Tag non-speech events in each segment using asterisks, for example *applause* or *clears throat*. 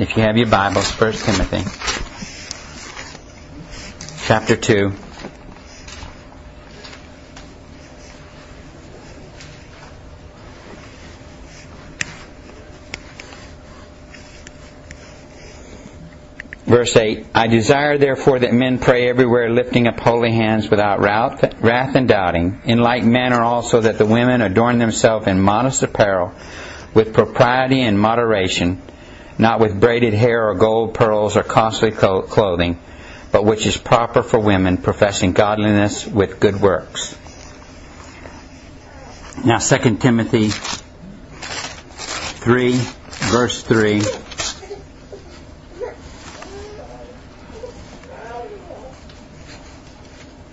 If you have your Bibles, 1 Timothy chapter 2. Verse 8 I desire therefore that men pray everywhere, lifting up holy hands without wrath and doubting. In like manner also that the women adorn themselves in modest apparel, with propriety and moderation, not with braided hair or gold pearls or costly clothing, but which is proper for women, professing godliness with good works. Now 2 Timothy 3, verse 3.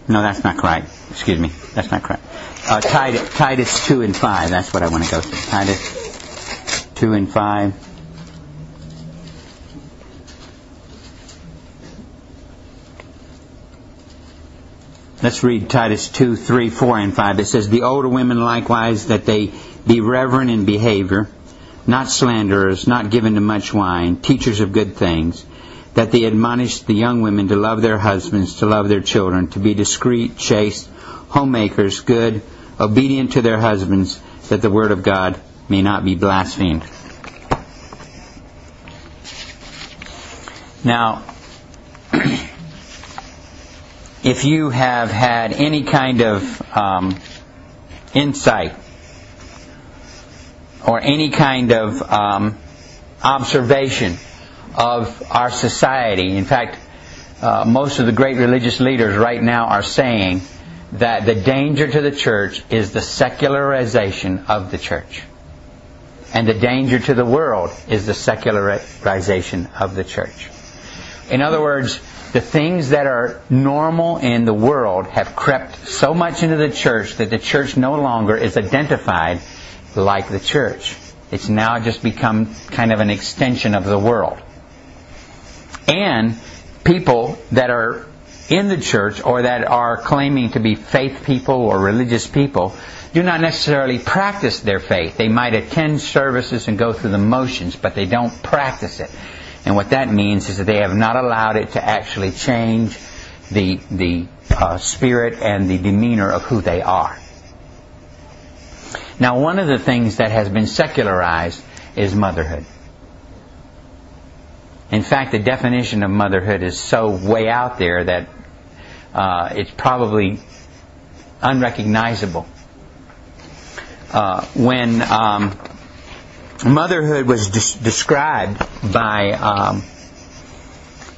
No, that's not correct. Excuse me. That's not correct. Uh, Titus, Titus 2 and 5. That's what I want to go to. Titus 2 and 5. Let's read Titus 2, 3, 4, and 5. It says, The older women likewise, that they be reverent in behavior, not slanderers, not given to much wine, teachers of good things that they admonish the young women to love their husbands, to love their children, to be discreet, chaste, homemakers, good, obedient to their husbands, that the word of God may not be blasphemed. Now, if you have had any kind of um, insight or any kind of um, observation of our society. In fact, uh, most of the great religious leaders right now are saying that the danger to the church is the secularization of the church. And the danger to the world is the secularization of the church. In other words, the things that are normal in the world have crept so much into the church that the church no longer is identified like the church. It's now just become kind of an extension of the world and people that are in the church or that are claiming to be faith people or religious people do not necessarily practice their faith. They might attend services and go through the motions, but they don't practice it. And what that means is that they have not allowed it to actually change the, the uh, spirit and the demeanor of who they are. Now, one of the things that has been secularized is motherhood. In fact, the definition of motherhood is so way out there that uh, it's probably unrecognizable. Uh, when um, motherhood was des- described by um,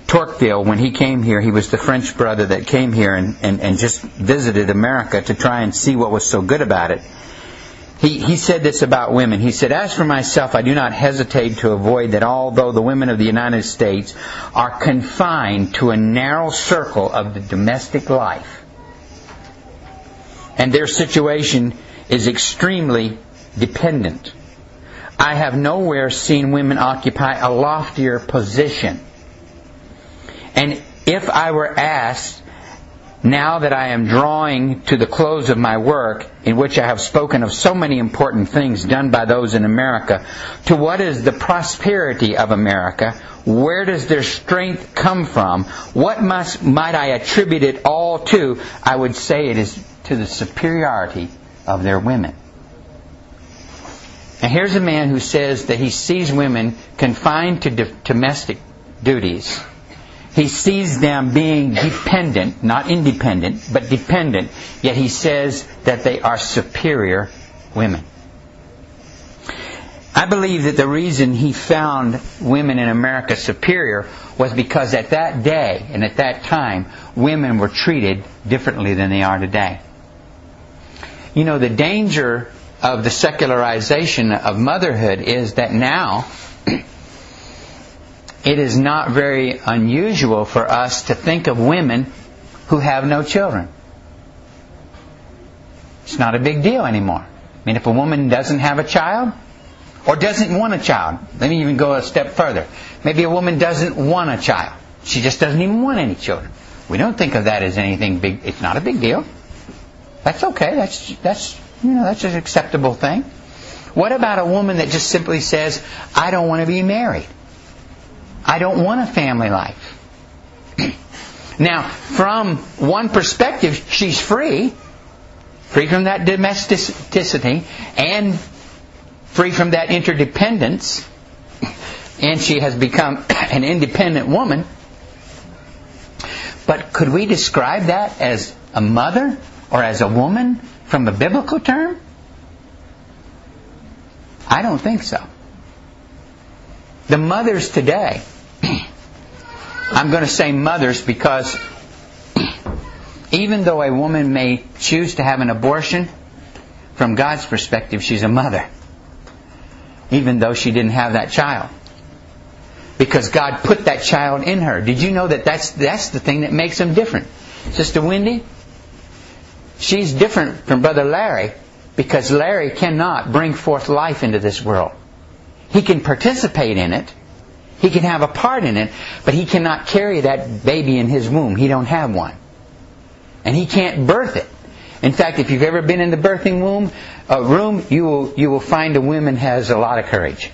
Tocqueville when he came here, he was the French brother that came here and, and, and just visited America to try and see what was so good about it he, he said this about women. He said, As for myself, I do not hesitate to avoid that although the women of the United States are confined to a narrow circle of the domestic life, and their situation is extremely dependent, I have nowhere seen women occupy a loftier position. And if I were asked now that I am drawing to the close of my work, in which I have spoken of so many important things done by those in America, to what is the prosperity of America? Where does their strength come from? What must, might I attribute it all to? I would say it is to the superiority of their women. And here's a man who says that he sees women confined to domestic duties he sees them being dependent, not independent, but dependent, yet he says that they are superior women. I believe that the reason he found women in America superior was because at that day and at that time, women were treated differently than they are today. You know, the danger of the secularization of motherhood is that now it is not very unusual for us to think of women who have no children. It's not a big deal anymore. I mean, if a woman doesn't have a child, or doesn't want a child, let me even go a step further. Maybe a woman doesn't want a child. She just doesn't even want any children. We don't think of that as anything big. It's not a big deal. That's okay. That's, that's, you know, that's an acceptable thing. What about a woman that just simply says, I don't want to be married? I don't want a family life. *clears throat* now, from one perspective, she's free. Free from that domesticity and free from that interdependence. And she has become *clears throat* an independent woman. But could we describe that as a mother or as a woman from a biblical term? I don't think so. The mothers today, *clears throat* I'm going to say mothers because *clears throat* even though a woman may choose to have an abortion, from God's perspective, she's a mother. Even though she didn't have that child. Because God put that child in her. Did you know that that's, that's the thing that makes them different? Sister Wendy, she's different from Brother Larry because Larry cannot bring forth life into this world. He can participate in it. He can have a part in it, but he cannot carry that baby in his womb. He don't have one. And he can't birth it. In fact, if you've ever been in the birthing womb, uh, room, you will, you will find a woman has a lot of courage.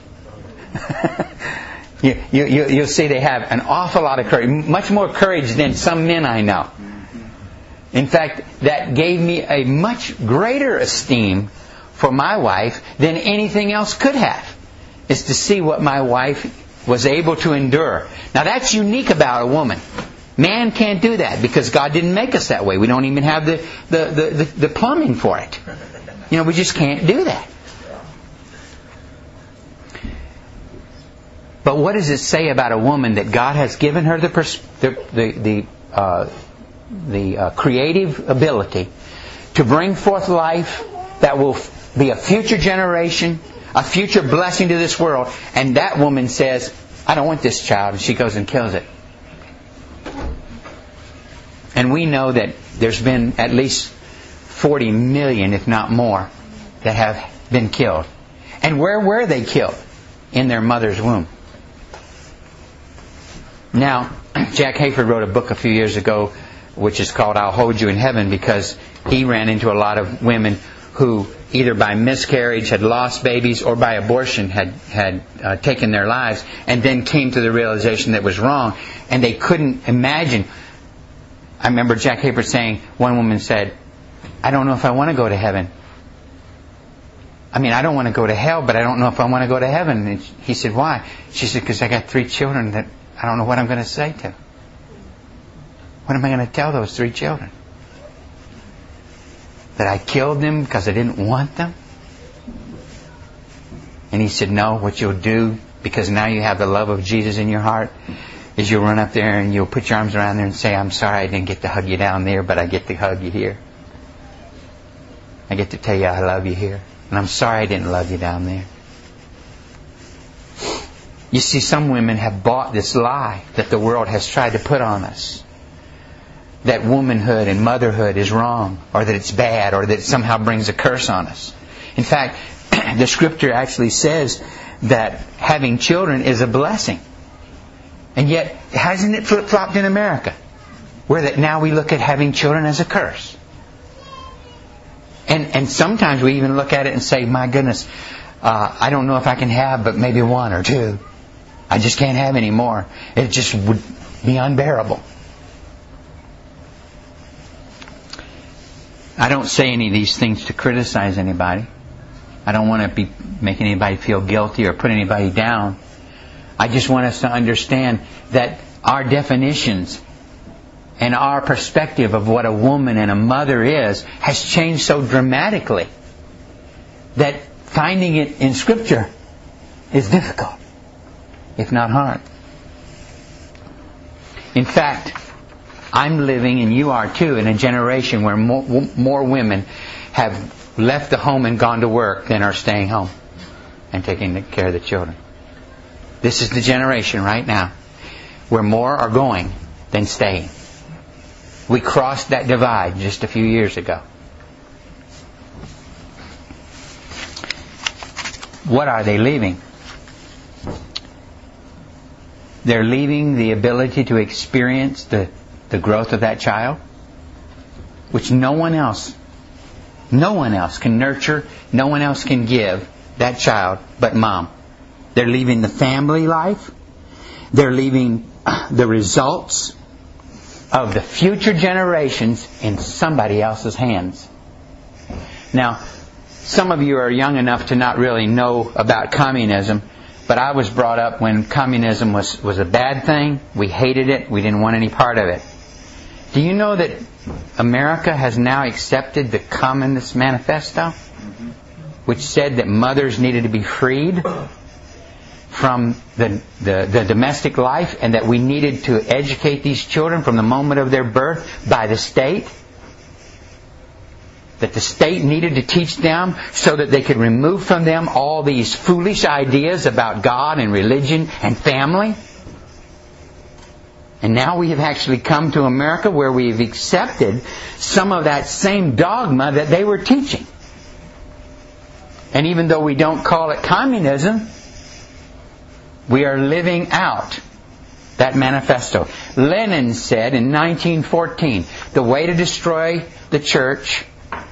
*laughs* you, you, you'll see they have an awful lot of courage, much more courage than some men I know. In fact, that gave me a much greater esteem for my wife than anything else could have. Is to see what my wife was able to endure. Now that's unique about a woman. Man can't do that because God didn't make us that way. We don't even have the, the, the, the, plumbing for it. You know, we just can't do that. But what does it say about a woman that God has given her the, pers- the, the, the, uh, the uh, creative ability to bring forth life that will be a future generation, a future blessing to this world, and that woman says, I don't want this child, and she goes and kills it. And we know that there's been at least 40 million, if not more, that have been killed. And where were they killed? In their mother's womb. Now, *clears throat* Jack Hayford wrote a book a few years ago which is called I'll Hold You in Heaven because he ran into a lot of women who either by miscarriage had lost babies or by abortion had had uh, taken their lives and then came to the realization that was wrong and they couldn't imagine I remember Jack Hayford saying, one woman said, I don't know if I want to go to heaven. I mean, I don't want to go to hell, but I don't know if I want to go to heaven. And he said, why? She said, because I got three children that I don't know what I'm going to say to. What am I going to tell those three children? That I killed them because I didn't want them? And he said, no, what you'll do, because now you have the love of Jesus in your heart, is you'll run up there and you'll put your arms around there and say, I'm sorry I didn't get to hug you down there, but I get to hug you here. I get to tell you I love you here. And I'm sorry I didn't love you down there. You see, some women have bought this lie that the world has tried to put on us. That womanhood and motherhood is wrong, or that it's bad, or that it somehow brings a curse on us. In fact, *clears throat* the scripture actually says that having children is a blessing. And yet, hasn't it flip flopped in America? Where that now we look at having children as a curse. And, and sometimes we even look at it and say, my goodness, uh, I don't know if I can have but maybe one or two. I just can't have any more. It just would be unbearable. I don't say any of these things to criticize anybody. I don't want to be making anybody feel guilty or put anybody down. I just want us to understand that our definitions and our perspective of what a woman and a mother is has changed so dramatically that finding it in Scripture is difficult, if not hard. In fact, I'm living, and you are too, in a generation where more, more women have left the home and gone to work than are staying home and taking care of the children. This is the generation right now where more are going than staying. We crossed that divide just a few years ago. What are they leaving? They're leaving the ability to experience the, the growth of that child, which no one else, no one else can nurture, no one else can give that child but mom. They're leaving the family life. they're leaving *clears throat* the results of the future generations in somebody else's hands. Now, some of you are young enough to not really know about communism, but I was brought up when communism was, was a bad thing. We hated it. We didn't want any part of it. Do you know that America has now accepted the Communist Manifesto, which said that mothers needed to be freed from the, the, the, domestic life and that we needed to educate these children from the moment of their birth by the state? That the state needed to teach them so that they could remove from them all these foolish ideas about God and religion and family? And now we have actually come to America where we've accepted some of that same dogma that they were teaching. And even though we don't call it communism, we are living out that manifesto. Lenin said in 1914, the way to destroy the church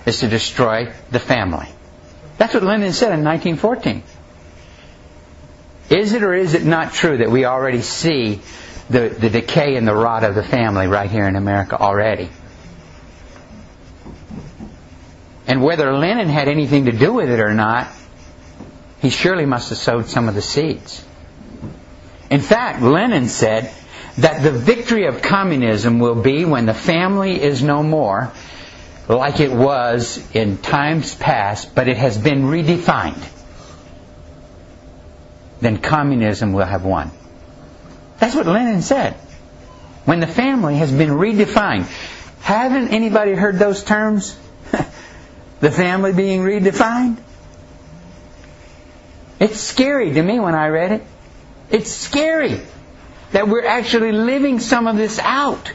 is to destroy the family. That's what Lenin said in 1914. Is it or is it not true that we already see the, the decay and the rot of the family right here in America already. And whether Lenin had anything to do with it or not, he surely must have sowed some of the seeds. In fact, Lenin said that the victory of communism will be when the family is no more like it was in times past, but it has been redefined. Then communism will have won. That's what Lenin said. When the family has been redefined. Haven't anybody heard those terms? *laughs* the family being redefined? It's scary to me when I read it. It's scary that we're actually living some of this out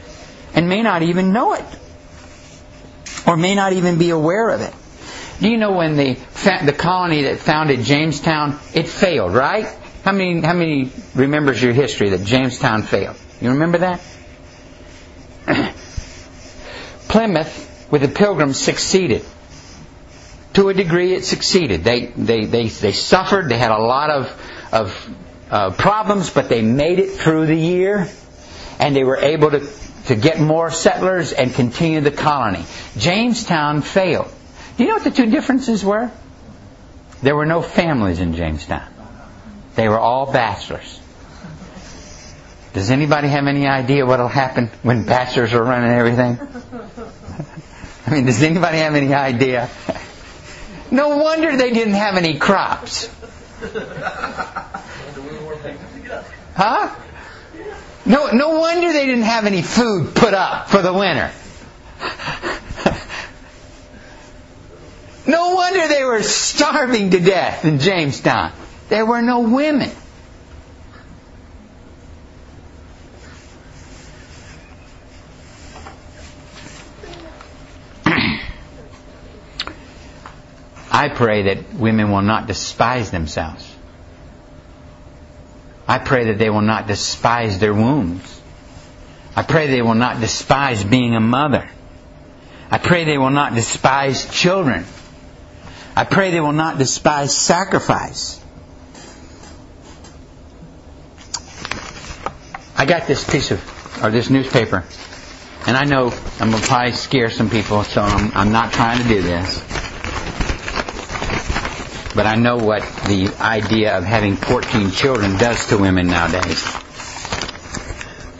and may not even know it or may not even be aware of it. Do you know when the the colony that founded Jamestown it failed, right? How many, how many remembers your history that Jamestown failed? You remember that? *clears throat* Plymouth, with the Pilgrims, succeeded. To a degree, it succeeded. They, they, they, they suffered. They had a lot of, of uh, problems, but they made it through the year, and they were able to, to get more settlers and continue the colony. Jamestown failed. Do you know what the two differences were? There were no families in Jamestown. They were all bachelors. Does anybody have any idea what will happen when bachelors are running everything? I mean, does anybody have any idea? No wonder they didn't have any crops. Huh? No, no wonder they didn't have any food put up for the winter. No wonder they were starving to death in Jamestown. There were no women. *clears throat* I pray that women will not despise themselves. I pray that they will not despise their wombs. I pray they will not despise being a mother. I pray they will not despise children. I pray they will not despise sacrifice. I got this piece of, or this newspaper, and I know I'm going to probably scare some people, so I'm, I'm not trying to do this. But I know what the idea of having 14 children does to women nowadays.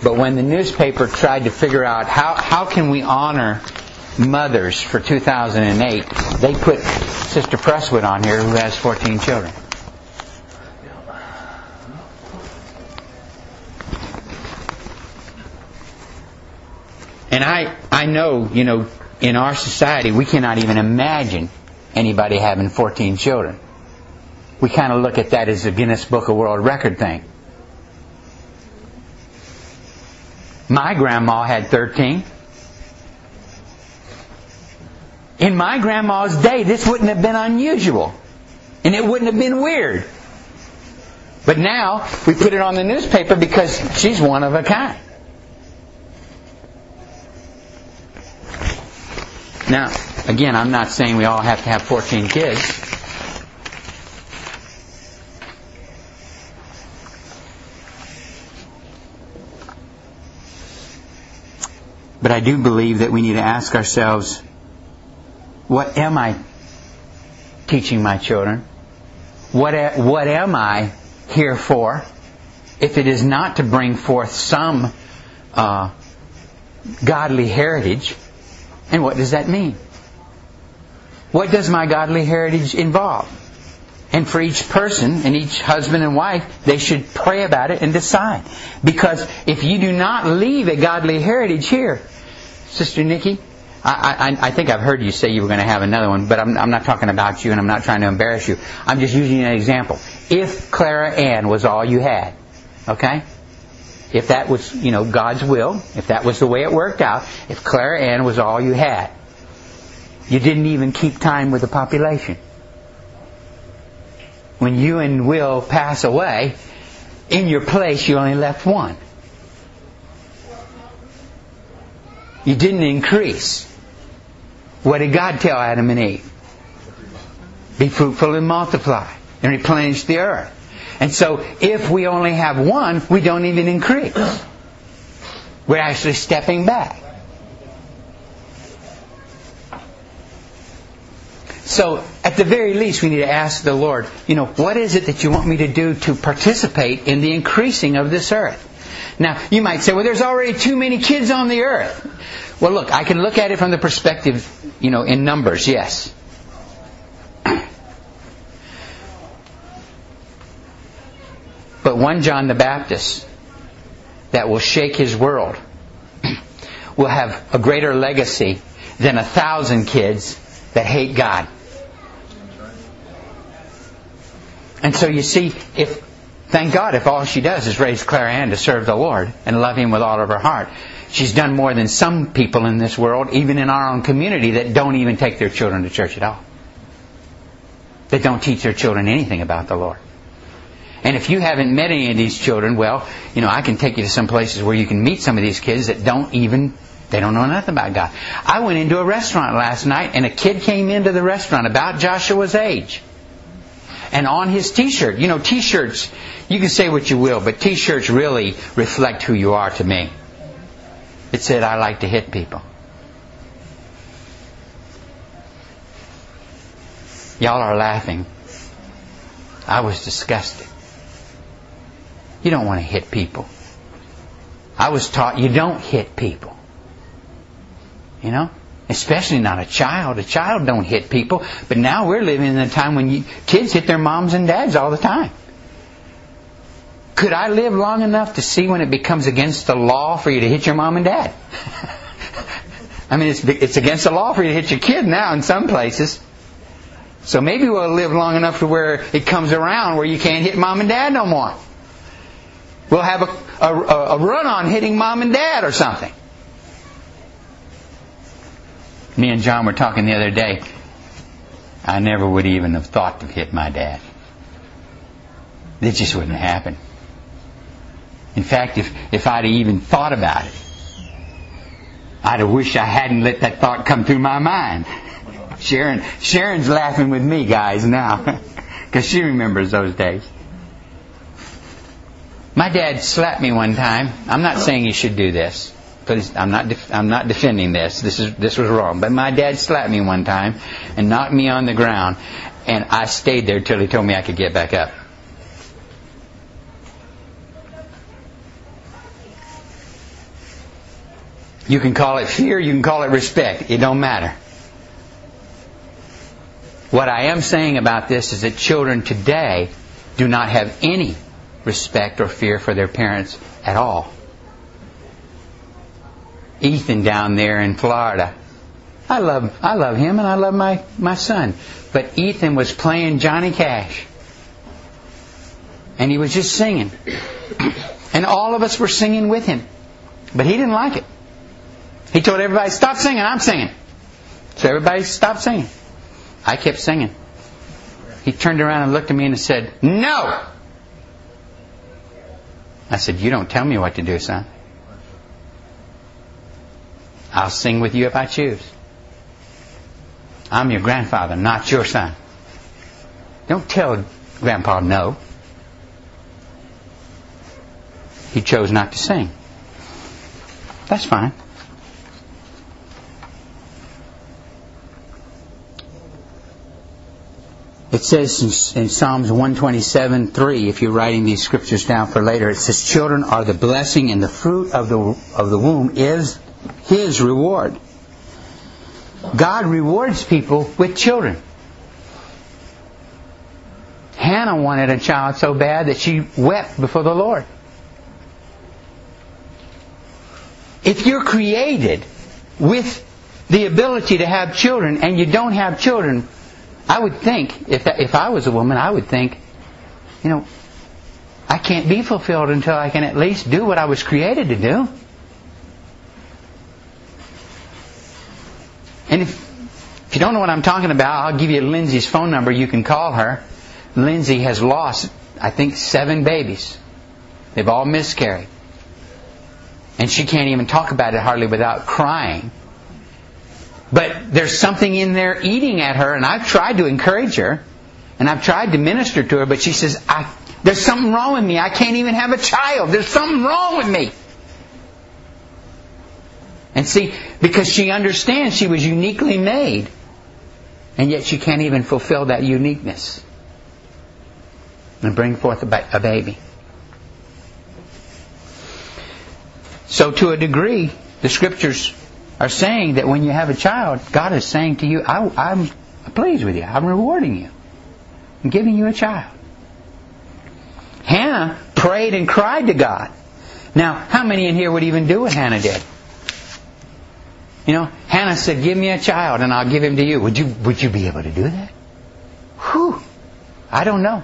But when the newspaper tried to figure out how, how can we honor mothers for 2008, they put Sister Presswood on here who has 14 children. And I, I know, you know, in our society, we cannot even imagine anybody having 14 children. We kind of look at that as a Guinness Book of World Record thing. My grandma had 13. In my grandma's day, this wouldn't have been unusual. And it wouldn't have been weird. But now, we put it on the newspaper because she's one of a kind. Now, again, I'm not saying we all have to have 14 kids. But I do believe that we need to ask ourselves what am I teaching my children? What, what am I here for? If it is not to bring forth some uh, godly heritage, and what does that mean? What does my godly heritage involve? And for each person and each husband and wife, they should pray about it and decide. Because if you do not leave a godly heritage here, Sister Nikki, I, I, I think I've heard you say you were going to have another one, but I'm, I'm not talking about you and I'm not trying to embarrass you. I'm just using an example. If Clara Ann was all you had, okay? If that was, you know, God's will, if that was the way it worked out, if Clara Ann was all you had, you didn't even keep time with the population when you and Will pass away, in your place you only left one. You didn't increase. What did God tell Adam and Eve? Be fruitful and multiply and replenish the earth. And so if we only have one, we don't even increase. We're actually stepping back. So, at the very least, we need to ask the Lord, you know, what is it that you want me to do to participate in the increasing of this earth? Now, you might say, well, there's already too many kids on the earth. Well, look, I can look at it from the perspective, you know, in numbers, yes. One John the Baptist that will shake his world *clears throat* will have a greater legacy than a thousand kids that hate God. And so you see, if thank God if all she does is raise Clara Ann to serve the Lord and love Him with all of her heart, she's done more than some people in this world, even in our own community, that don't even take their children to church at all. That don't teach their children anything about the Lord. And if you haven't met any of these children, well, you know, I can take you to some places where you can meet some of these kids that don't even they don't know nothing about God. I went into a restaurant last night and a kid came into the restaurant about Joshua's age and on his t-shirt. You know, t-shirts, you can say what you will, but t-shirts really reflect who you are to me. It said, I like to hit people. Y'all are laughing. I was disgusted. You don't want to hit people. I was taught you don't hit people. You know? Especially not a child. A child don't hit people. But now we're living in a time when you, kids hit their moms and dads all the time. Could I live long enough to see when it becomes against the law for you to hit your mom and dad? *laughs* I mean, it's, it's against the law for you to hit your kid now in some places. So maybe we'll live long enough to where it comes around where you can't hit mom and dad no more. We'll have a, a, a run on hitting mom and dad or something. Me and John were talking the other day. I never would even have thought to hit my dad. It just wouldn't happen. In fact, if, if I'd even thought about it, I'd have wished I hadn't let that thought come through my mind. Sharon, Sharon's laughing with me, guys, now, *laughs* because she remembers those days. My dad slapped me one time. I'm not saying you should do this. I'm not def- I'm not defending this. This is this was wrong. But my dad slapped me one time and knocked me on the ground, and I stayed there till he told me I could get back up. You can call it fear, you can call it respect. It don't matter. What I am saying about this is that children today do not have any respect or fear for their parents at all. Ethan down there in Florida. I love I love him and I love my, my son. But Ethan was playing Johnny Cash. And he was just singing. *clears throat* And all of us were singing with him. But he didn't like it. He told everybody, stop singing, I'm singing. So everybody stopped singing. I kept singing. He turned around and looked at me and said, No! I said, You don't tell me what to do, son. I'll sing with you if I choose. I'm your grandfather, not your son. Don't tell Grandpa no. He chose not to sing. That's fine. It says in, in Psalms 127, 3, if you're writing these scriptures down for later, it says, Children are the blessing and the fruit of the, of the womb is His reward. God rewards people with children. Hannah wanted a child so bad that she wept before the Lord. If you're created with the ability to have children and you don't have children, I would think, if, if I was a woman, I would think, you know, I can't be fulfilled until I can at least do what I was created to do. And if, if you don't know what I'm talking about, I'll give you Lindsay's phone number. You can call her. Lindsay has lost, I think, seven babies. They've all miscarried. And she can't even talk about it hardly without crying. But there's something in there eating at her, and I've tried to encourage her, and I've tried to minister to her, but she says, There's something wrong with me. I can't even have a child. There's something wrong with me. And see, because she understands she was uniquely made, and yet she can't even fulfill that uniqueness and bring forth a, ba- a baby. So, to a degree, the scriptures are saying that when you have a child, God is saying to you, I, am pleased with you. I'm rewarding you. I'm giving you a child. Hannah prayed and cried to God. Now, how many in here would even do what Hannah did? You know, Hannah said, "Give me a child, and I'll give him to you." Would you Would you be able to do that? Whew. I don't know.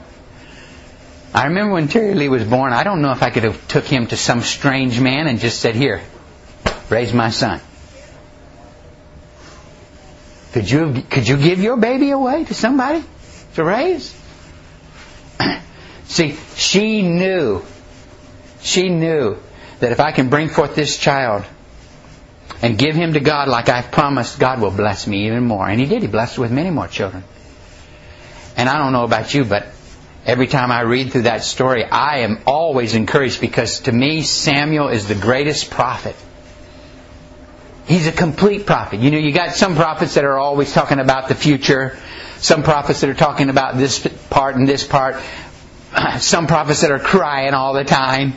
I remember when Terry Lee was born. I don't know if I could have took him to some strange man and just said, "Here, raise my son." Could you, could you give your baby away to somebody to raise? See, she knew, she knew that if I can bring forth this child and give him to God like I've promised, God will bless me even more. And He did. He blessed with many more children. And I don't know about you, but every time I read through that story, I am always encouraged because to me, Samuel is the greatest prophet He's a complete prophet. You know, you got some prophets that are always talking about the future, some prophets that are talking about this part and this part, *clears throat* some prophets that are crying all the time.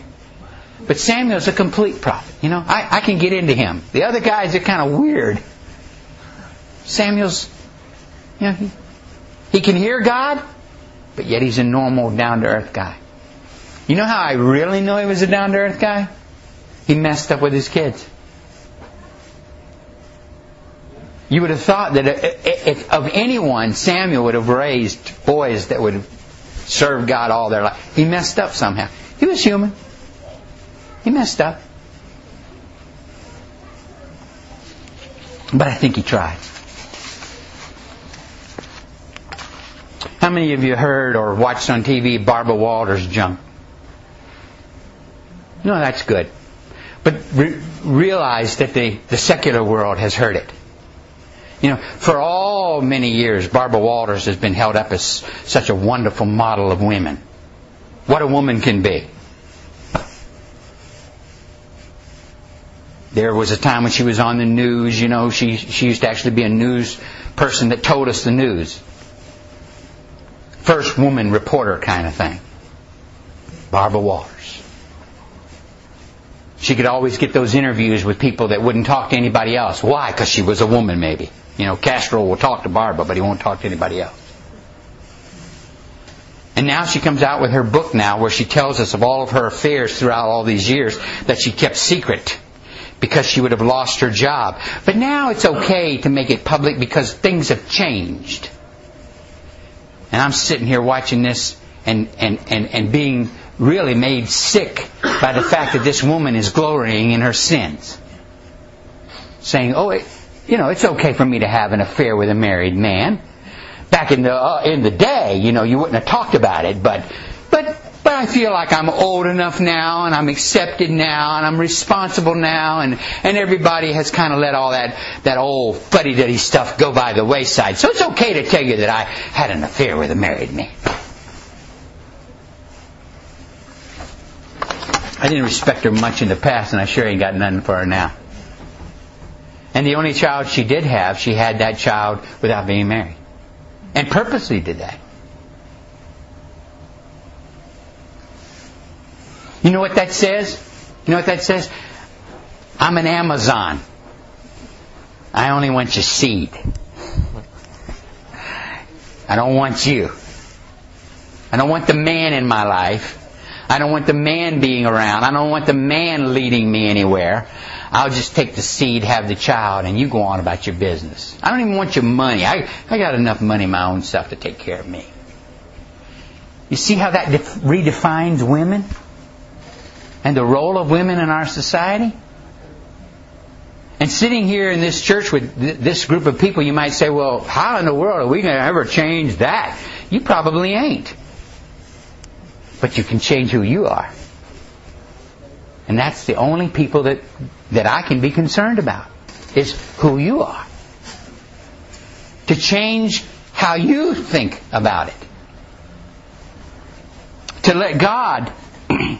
But Samuel's a complete prophet. You know, I, I can get into him. The other guys are kind of weird. Samuel's, you know, he, he can hear God, but yet he's a normal, down to earth guy. You know how I really know he was a down to earth guy? He messed up with his kids. You would have thought that if of anyone, Samuel would have raised boys that would serve God all their life. He messed up somehow. He was human. He messed up. But I think he tried. How many of you heard or watched on TV Barbara Walters jump? No, that's good. But re- realize that the, the secular world has heard it. You know, for all many years, Barbara Walters has been held up as such a wonderful model of women. What a woman can be. There was a time when she was on the news, you know, she, she used to actually be a news person that told us the news. First woman reporter kind of thing. Barbara Walters. She could always get those interviews with people that wouldn't talk to anybody else. Why? Because she was a woman, maybe. You know, Castro will talk to Barbara, but he won't talk to anybody else. And now she comes out with her book now where she tells us of all of her affairs throughout all these years that she kept secret because she would have lost her job. But now it's okay to make it public because things have changed. And I'm sitting here watching this and, and, and, and being really made sick by the fact that this woman is glorying in her sins. Saying, oh, you know, it's okay for me to have an affair with a married man. Back in the uh, in the day, you know, you wouldn't have talked about it, but but but I feel like I'm old enough now, and I'm accepted now, and I'm responsible now, and and everybody has kind of let all that that old fuddy-duddy stuff go by the wayside. So it's okay to tell you that I had an affair with a married man. I didn't respect her much in the past, and I sure ain't got nothing for her now. And the only child she did have, she had that child without being married. And purposely did that. You know what that says? You know what that says? I'm an Amazon. I only want your seed. I don't want you. I don't want the man in my life. I don't want the man being around. I don't want the man leading me anywhere. I'll just take the seed, have the child, and you go on about your business. I don't even want your money. I, I got enough money my own self to take care of me. You see how that def- redefines women and the role of women in our society? And sitting here in this church with th- this group of people, you might say, well, how in the world are we going to ever change that? You probably ain't. But you can change who you are. And that's the only people that, that I can be concerned about, is who you are. To change how you think about it. To let God *clears throat*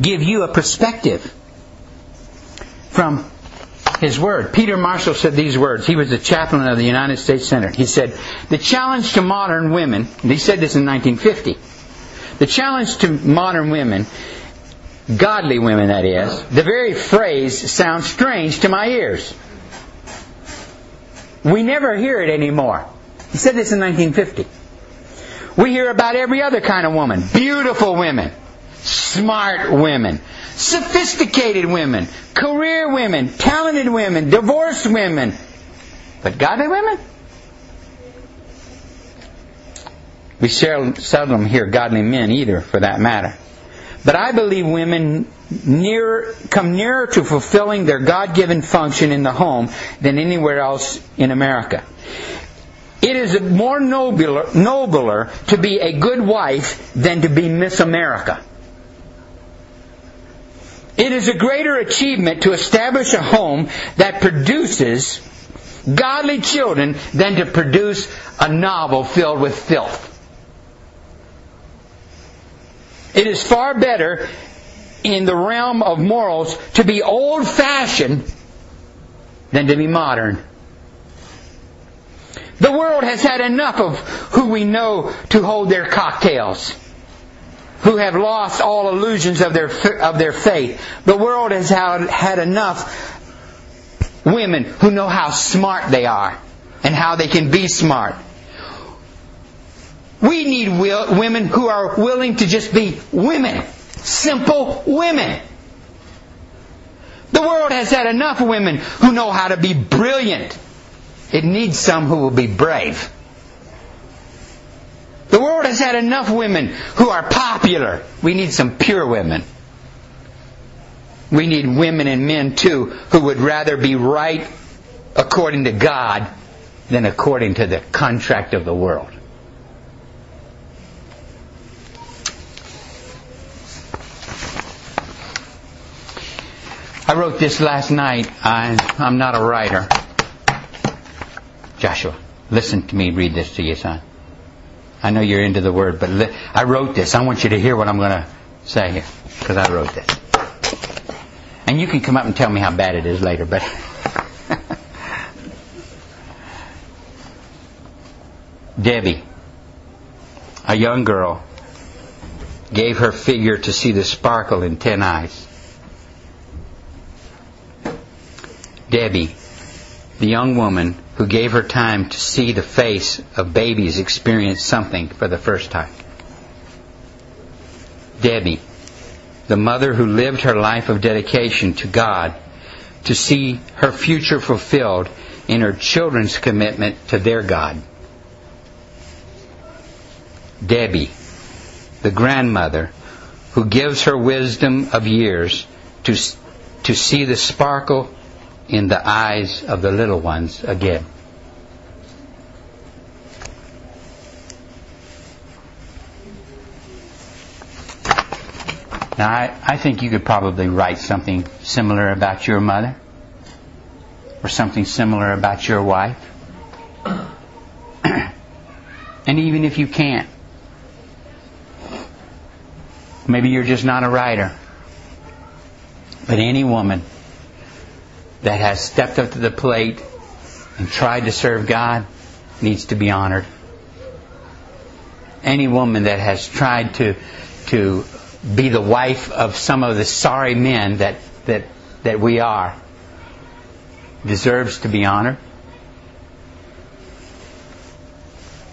give you a perspective from his word. Peter Marshall said these words. He was the chaplain of the United States Senate. He said, The challenge to modern women, he said this in 1950, the challenge to modern women, godly women that is, the very phrase sounds strange to my ears. We never hear it anymore. He said this in 1950. We hear about every other kind of woman. Beautiful women. Smart women. Sophisticated women. Career women. Talented women. Divorced women. But godly women? We seldom hear godly men either, for that matter. But I believe women come nearer to fulfilling their God given function in the home than anywhere else in America. It is more nobler, nobler to be a good wife than to be Miss America. It is a greater achievement to establish a home that produces godly children than to produce a novel filled with filth. It is far better in the realm of morals to be old fashioned than to be modern. The world has had enough of who we know to hold their cocktails, who have lost all illusions of their, of their faith. The world has had, had enough women who know how smart they are and how they can be smart. We need will, women who are willing to just be women. Simple women. The world has had enough women who know how to be brilliant. It needs some who will be brave. The world has had enough women who are popular. We need some pure women. We need women and men too who would rather be right according to God than according to the contract of the world. I wrote this last night. I, I'm not a writer. Joshua, listen to me read this to you, son. I know you're into the word, but li- I wrote this. I want you to hear what I'm going to say here, because I wrote this. And you can come up and tell me how bad it is later, but. *laughs* Debbie, a young girl, gave her figure to see the sparkle in ten eyes. Debbie, the young woman who gave her time to see the face of babies experience something for the first time. Debbie, the mother who lived her life of dedication to God to see her future fulfilled in her children's commitment to their God. Debbie, the grandmother who gives her wisdom of years to, to see the sparkle in the eyes of the little ones again. Now, I, I think you could probably write something similar about your mother, or something similar about your wife. *clears throat* and even if you can't, maybe you're just not a writer. But any woman that has stepped up to the plate and tried to serve God needs to be honored. Any woman that has tried to to be the wife of some of the sorry men that, that, that we are deserves to be honored.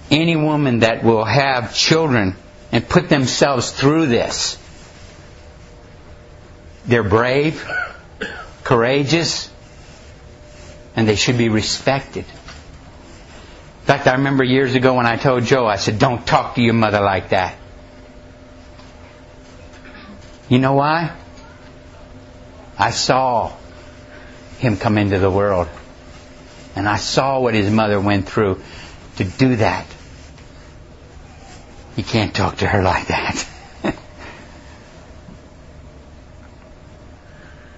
Any woman that will have children and put themselves through this, they're brave, courageous, and they should be respected. In fact, I remember years ago when I told Joe, I said, don't talk to your mother like that. You know why? I saw him come into the world. And I saw what his mother went through to do that. You can't talk to her like that. *laughs*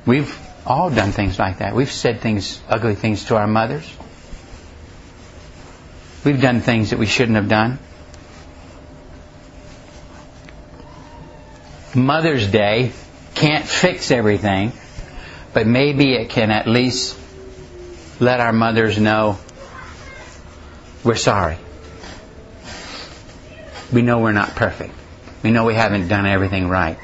We've all done things like that. We've said things, ugly things to our mothers. We've done things that we shouldn't have done. Mother's Day can't fix everything, but maybe it can at least let our mothers know we're sorry. We know we're not perfect. We know we haven't done everything right.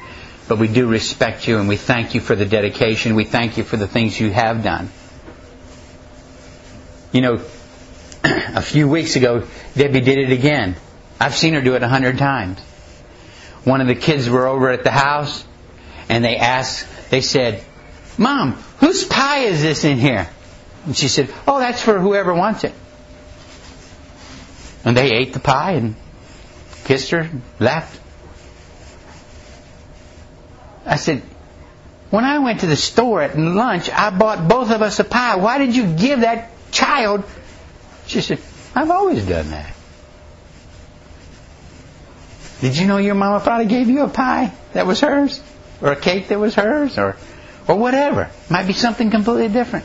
But we do respect you and we thank you for the dedication. We thank you for the things you have done. You know, *clears throat* a few weeks ago, Debbie did it again. I've seen her do it a hundred times. One of the kids were over at the house and they asked, they said, Mom, whose pie is this in here? And she said, Oh, that's for whoever wants it. And they ate the pie and kissed her, and left. I said, when I went to the store at lunch, I bought both of us a pie. Why did you give that child? She said, I've always done that. Did you know your mama probably gave you a pie that was hers? Or a cake that was hers? Or, or whatever. Might be something completely different.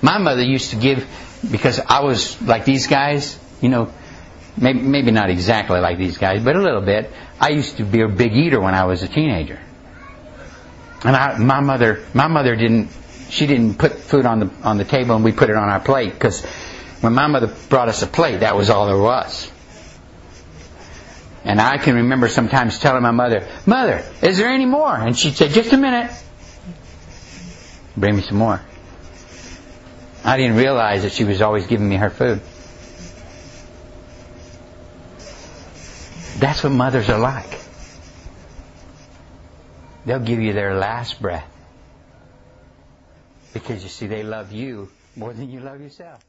My mother used to give, because I was like these guys, you know, maybe, maybe not exactly like these guys, but a little bit. I used to be a big eater when I was a teenager. And I, my mother, my mother didn't, she didn't put food on the, on the table and we put it on our plate because when my mother brought us a plate, that was all there was. And I can remember sometimes telling my mother, Mother, is there any more? And she'd say, Just a minute. Bring me some more. I didn't realize that she was always giving me her food. That's what mothers are like. They'll give you their last breath. Because you see, they love you more than you love yourself.